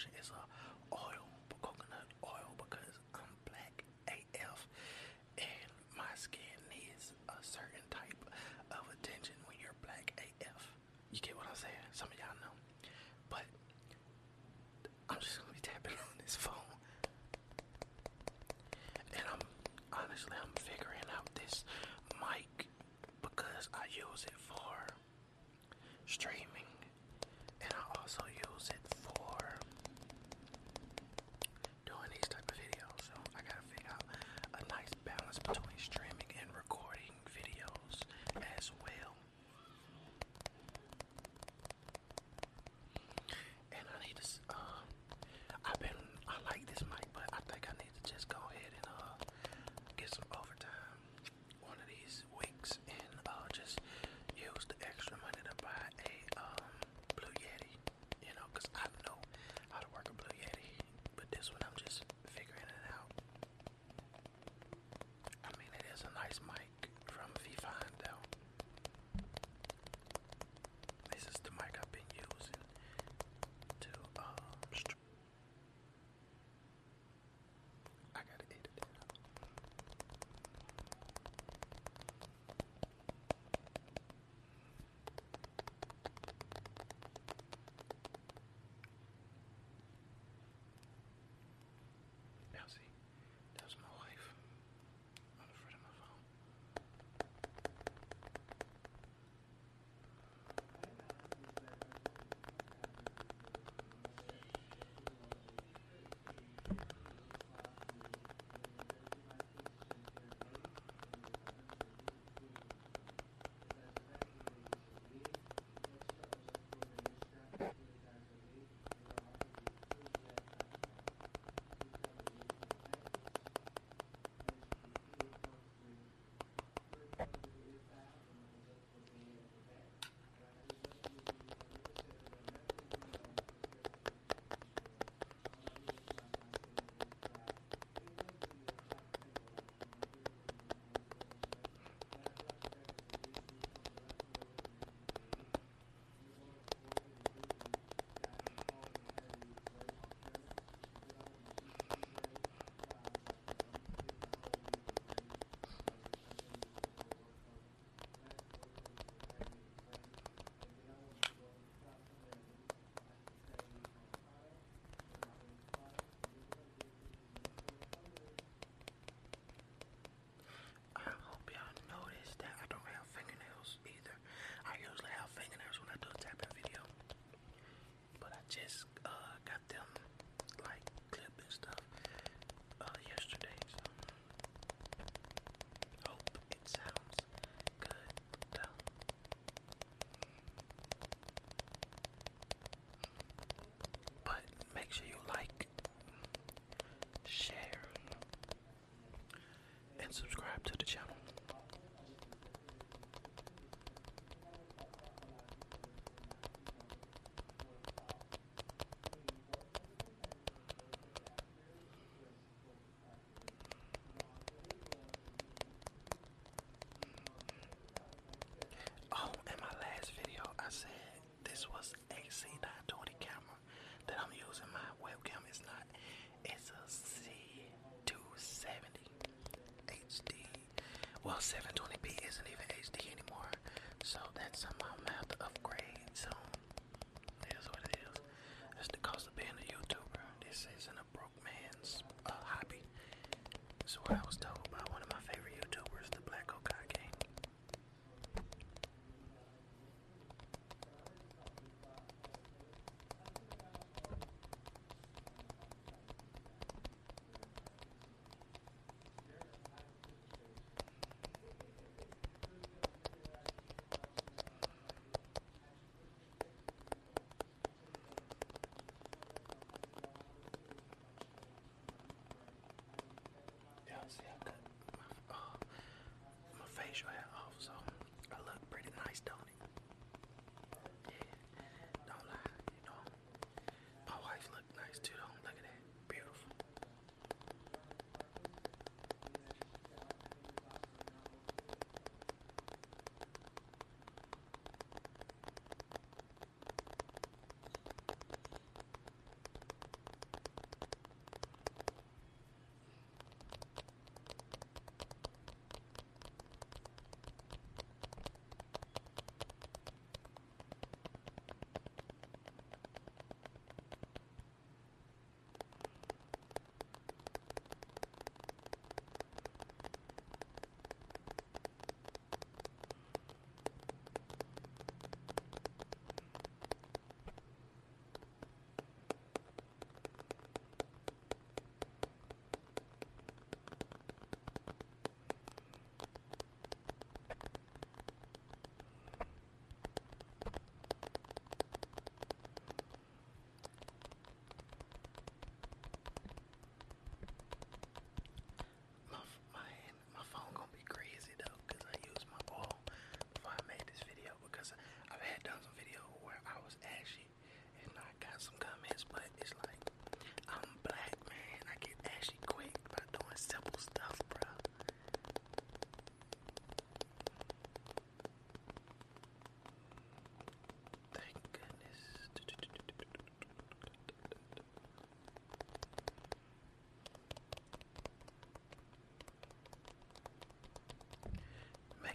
lotion, it's a oil, coconut oil, because I'm black AF, and my skin needs a certain type of attention when you're black AF. You get what I'm saying? Some of y'all know, but I'm just gonna be tapping on this phone and I'm honestly I'm figuring out this mic because I use it for streaming just uh, 720p isn't even HD anymore, so that's something I'm to have to upgrade So That's what it is. That's the cost of being a YouTuber. This isn't a broke man's uh, hobby. So what I was told.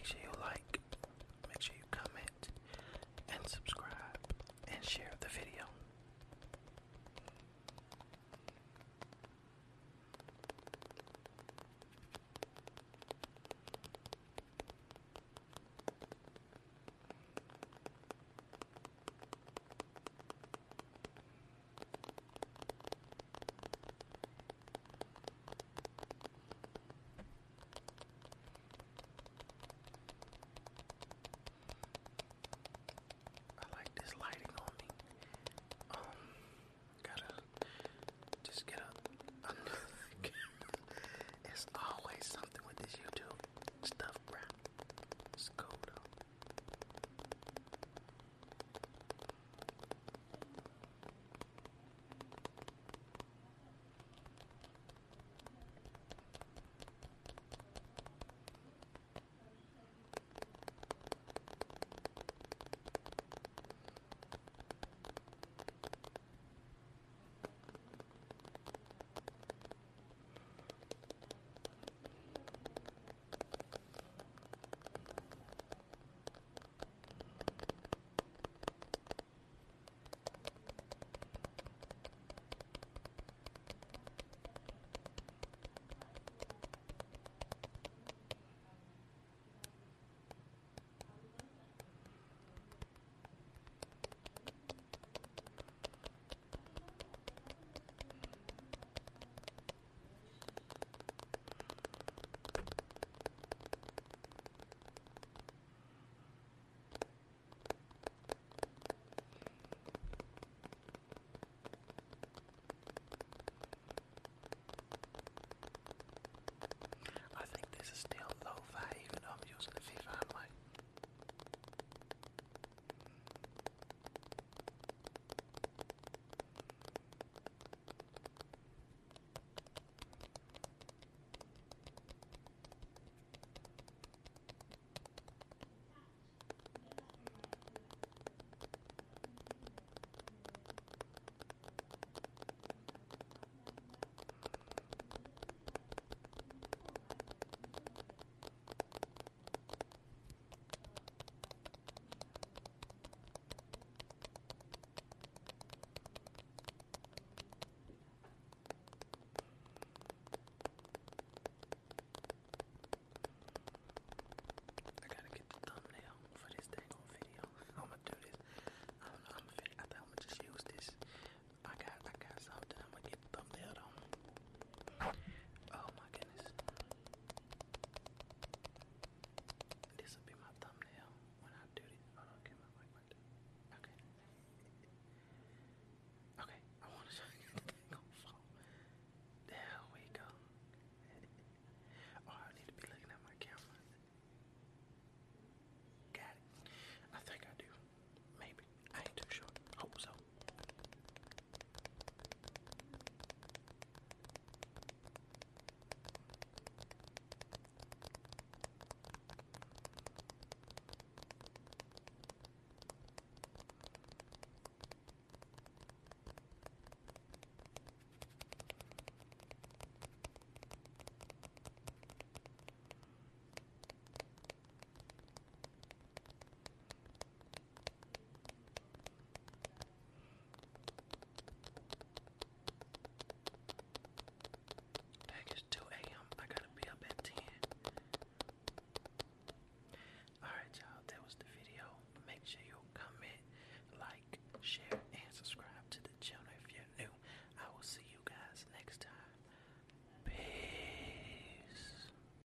şey olay.